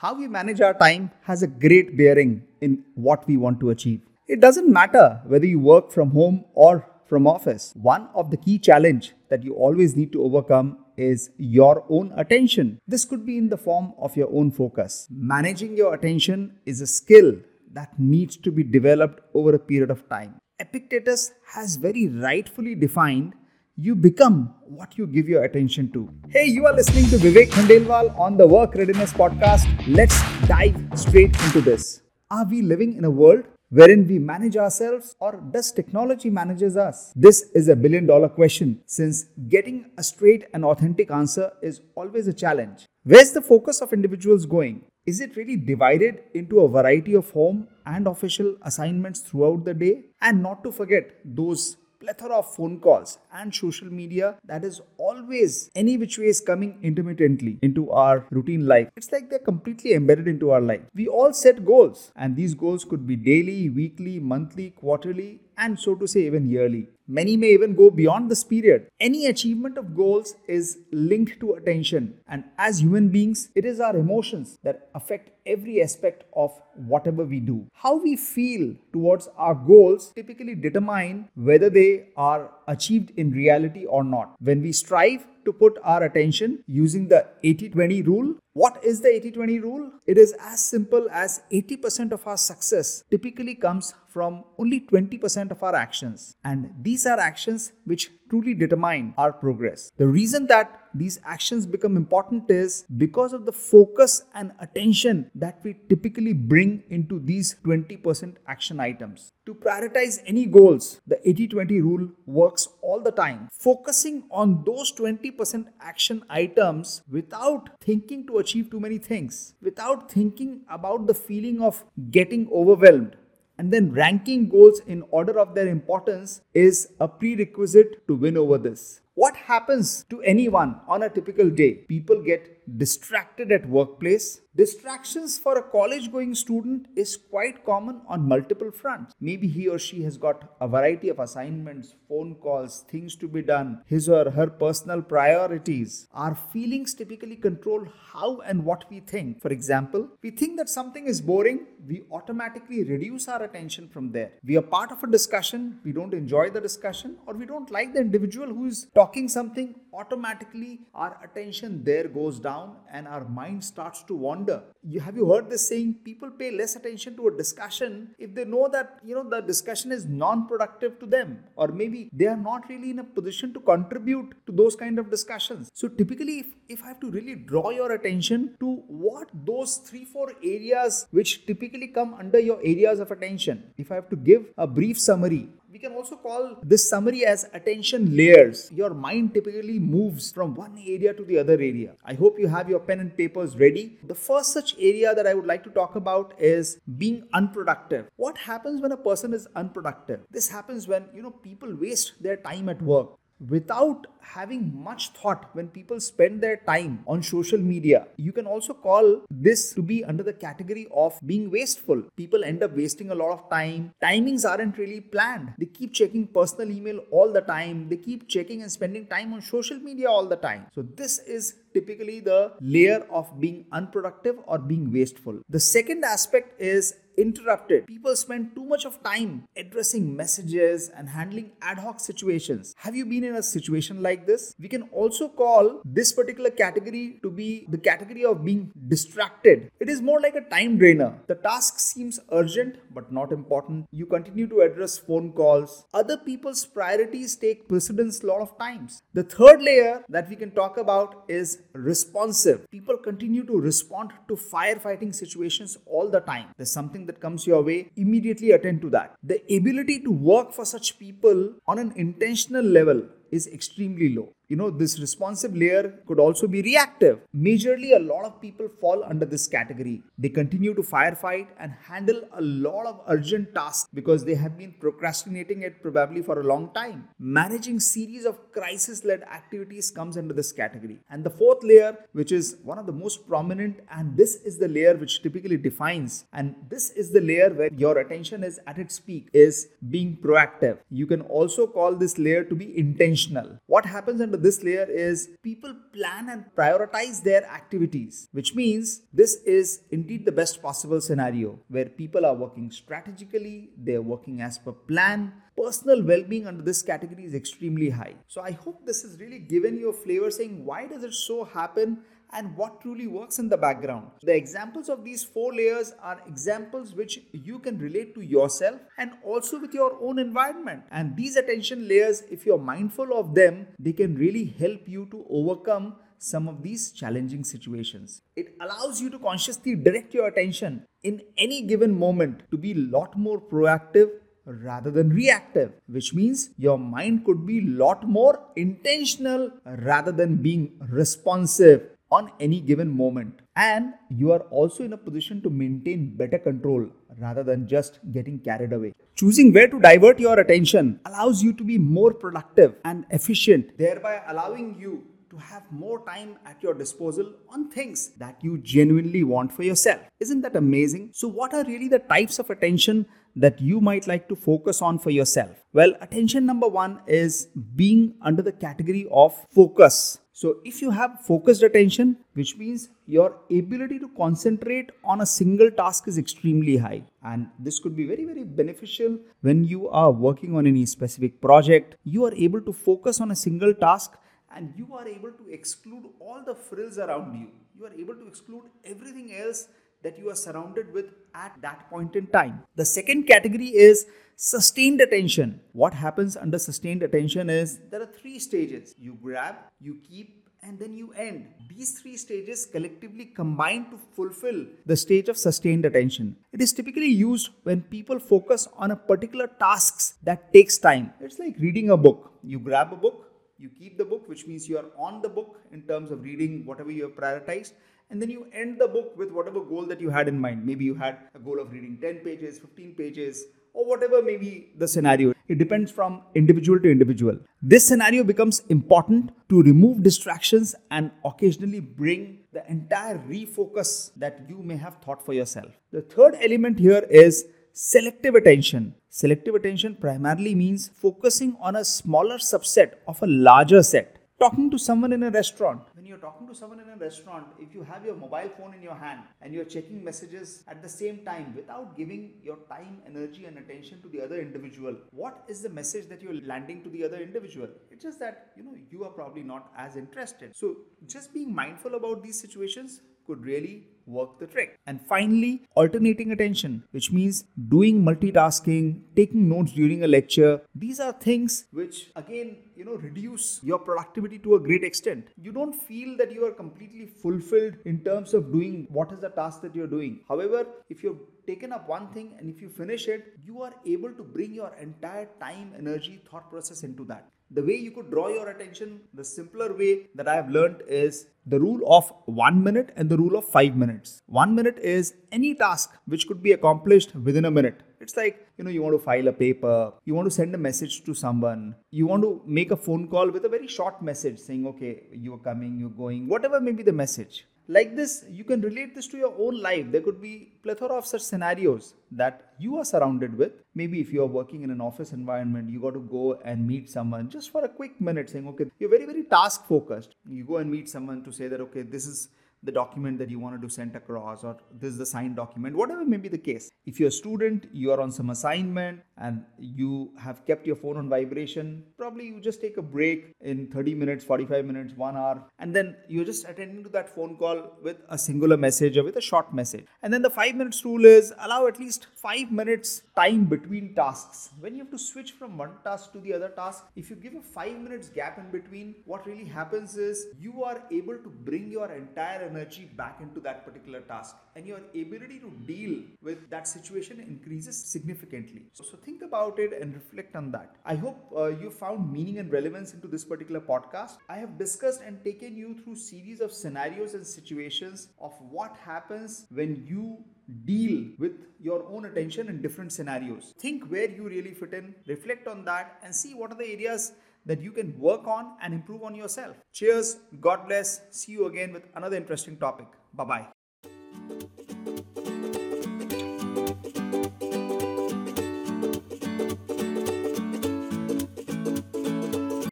How we manage our time has a great bearing in what we want to achieve. It doesn't matter whether you work from home or from office. One of the key challenge that you always need to overcome is your own attention. This could be in the form of your own focus. Managing your attention is a skill that needs to be developed over a period of time. Epictetus has very rightfully defined you become what you give your attention to. Hey, you are listening to Vivek Khandelwal on the Work Readiness Podcast. Let's dive straight into this. Are we living in a world wherein we manage ourselves or does technology manages us? This is a billion dollar question since getting a straight and authentic answer is always a challenge. Where's the focus of individuals going? Is it really divided into a variety of home and official assignments throughout the day? And not to forget those plethora of phone calls and social media that is always any which way is coming intermittently into our routine life. It's like they're completely embedded into our life. We all set goals, and these goals could be daily, weekly, monthly, quarterly, and so to say, even yearly. Many may even go beyond this period. Any achievement of goals is linked to attention, and as human beings, it is our emotions that affect every aspect of whatever we do. How we feel towards our goals typically determine whether they are achieved in reality or not. When we strive to put our attention using the 80 20 rule. What is the 80 20 rule? It is as simple as 80% of our success typically comes from only 20% of our actions. And these are actions which truly determine our progress. The reason that these actions become important is because of the focus and attention that we typically bring into these 20% action items. To prioritize any goals, the 80 20 rule works all the time. Focusing on those 20% action items without thinking to achieve too many things, without thinking about the feeling of getting overwhelmed and then ranking goals in order of their importance is a prerequisite to win over this. What happens to anyone on a typical day? People get distracted at workplace. Distractions for a college going student is quite common on multiple fronts. Maybe he or she has got a variety of assignments, phone calls, things to be done, his or her personal priorities. Our feelings typically control how and what we think. For example, we think that something is boring, we automatically reduce our attention from there. We are part of a discussion, we don't enjoy the discussion, or we don't like the individual who is talking something, automatically our attention there goes down down and our mind starts to wander. You have you heard this saying people pay less attention to a discussion if they know that you know the discussion is non-productive to them or maybe they are not really in a position to contribute to those kind of discussions. So typically if, if I have to really draw your attention to what those three four areas which typically come under your areas of attention if I have to give a brief summary we can also call this summary as attention layers. Your mind typically moves from one area to the other area. I hope you have your pen and papers ready. The first such area that I would like to talk about is being unproductive. What happens when a person is unproductive? This happens when, you know, people waste their time at work without having much thought when people spend their time on social media. You can also call this to be under the category of being wasteful. People end up wasting a lot of time. Timings aren't really planned. They keep checking personal email all the time. They keep checking and spending time on social media all the time. So, this is typically the layer of being unproductive or being wasteful. The second aspect is interrupted. People spend too much of time addressing messages and handling ad hoc situations. Have you been in a situation like this? We can also call this particular category to be the category of being distracted. It is more like a time drainer. The task seems urgent but not important. You continue to address phone calls. Other people's priorities take precedence a lot of times. The third layer that we can talk about is responsive. People continue to respond to firefighting situations all the time. There's something that comes your way, immediately attend to that. The ability to work for such people on an intentional level is extremely low you know this responsive layer could also be reactive. Majorly a lot of people fall under this category. They continue to firefight and handle a lot of urgent tasks because they have been procrastinating it probably for a long time. Managing series of crisis led activities comes under this category. And the fourth layer which is one of the most prominent and this is the layer which typically defines and this is the layer where your attention is at its peak is being proactive. You can also call this layer to be intentional. What happens under under this layer is people plan and prioritize their activities, which means this is indeed the best possible scenario where people are working strategically, they're working as per plan. Personal well-being under this category is extremely high. So I hope this has really given you a flavor saying why does it so happen and what truly works in the background. The examples of these four layers are examples which you can relate to yourself and also with your own environment. And these attention layers, if you're mindful of them, they can really help you to overcome some of these challenging situations. It allows you to consciously direct your attention in any given moment to be a lot more proactive rather than reactive, which means your mind could be lot more intentional rather than being responsive on any given moment. And you are also in a position to maintain better control rather than just getting carried away. Choosing where to divert your attention allows you to be more productive and efficient, thereby allowing you to have more time at your disposal on things that you genuinely want for yourself. Isn't that amazing? So, what are really the types of attention that you might like to focus on for yourself? Well, attention number one is being under the category of focus. So, if you have focused attention, which means your ability to concentrate on a single task is extremely high, and this could be very, very beneficial when you are working on any specific project. You are able to focus on a single task and you are able to exclude all the frills around you. You are able to exclude everything else that you are surrounded with at that point in time. The second category is sustained attention. What happens under sustained attention is there are three stages you grab, you keep, and then you end. These three stages collectively combine to fulfill the stage of sustained attention. It is typically used when people focus on a particular tasks that takes time. It's like reading a book. You grab a book, you keep the book, which means you are on the book in terms of reading whatever you have prioritized, and then you end the book with whatever goal that you had in mind. Maybe you had a goal of reading 10 pages, 15 pages, or whatever may be the scenario. It depends from individual to individual. This scenario becomes important to remove distractions and occasionally bring the entire refocus that you may have thought for yourself. The third element here is selective attention. Selective attention primarily means focusing on a smaller subset of a larger set talking to someone in a restaurant. You're talking to someone in a restaurant, if you have your mobile phone in your hand and you're checking messages at the same time without giving your time, energy, and attention to the other individual, what is the message that you're landing to the other individual? It's just that you know you are probably not as interested. So just being mindful about these situations could really work the trick. And finally, alternating attention, which means doing multitasking, taking notes during a lecture. These are things which again, you know, reduce your productivity to a great extent. You don't feel that you are completely fulfilled in terms of doing what is the task that you're doing. However, if you've taken up one thing and if you finish it, you are able to bring your entire time, energy, thought process into that the way you could draw your attention, the simpler way that I have learned is the rule of one minute and the rule of five minutes. One minute is any task which could be accomplished within a minute. It's like, you know, you want to file a paper, you want to send a message to someone, you want to make a phone call with a very short message saying, okay, you're coming, you're going, whatever may be the message like this you can relate this to your own life. There could be plethora of such scenarios that you are surrounded with. Maybe if you are working in an office environment you got to go and meet someone just for a quick minute saying okay you're very very task focused. You go and meet someone to say that okay this is the document that you wanted to send across or this is the signed document whatever may be the case. If you're a student you are on some assignment and you have kept your phone on vibration probably you just take a break in 30 minutes 45 minutes 1 hour and then you're just attending to that phone call with a singular message or with a short message. And then the 5 minutes rule is allow at least 5 minutes time between tasks. When you have to switch from one task to the other task if you give a 5 minutes gap in between what really happens is you are able to bring your entire energy back into that particular task and your ability to deal with that situation increases significantly. So, so think about it and reflect on that. I hope uh, you found meaning and relevance into this particular podcast. I have discussed and taken you through series of scenarios and situations of what happens when you deal with your own attention in different scenarios. Think where you really fit in, reflect on that, and see what are the areas that you can work on and improve on yourself. Cheers, God bless. See you again with another interesting topic. Bye bye.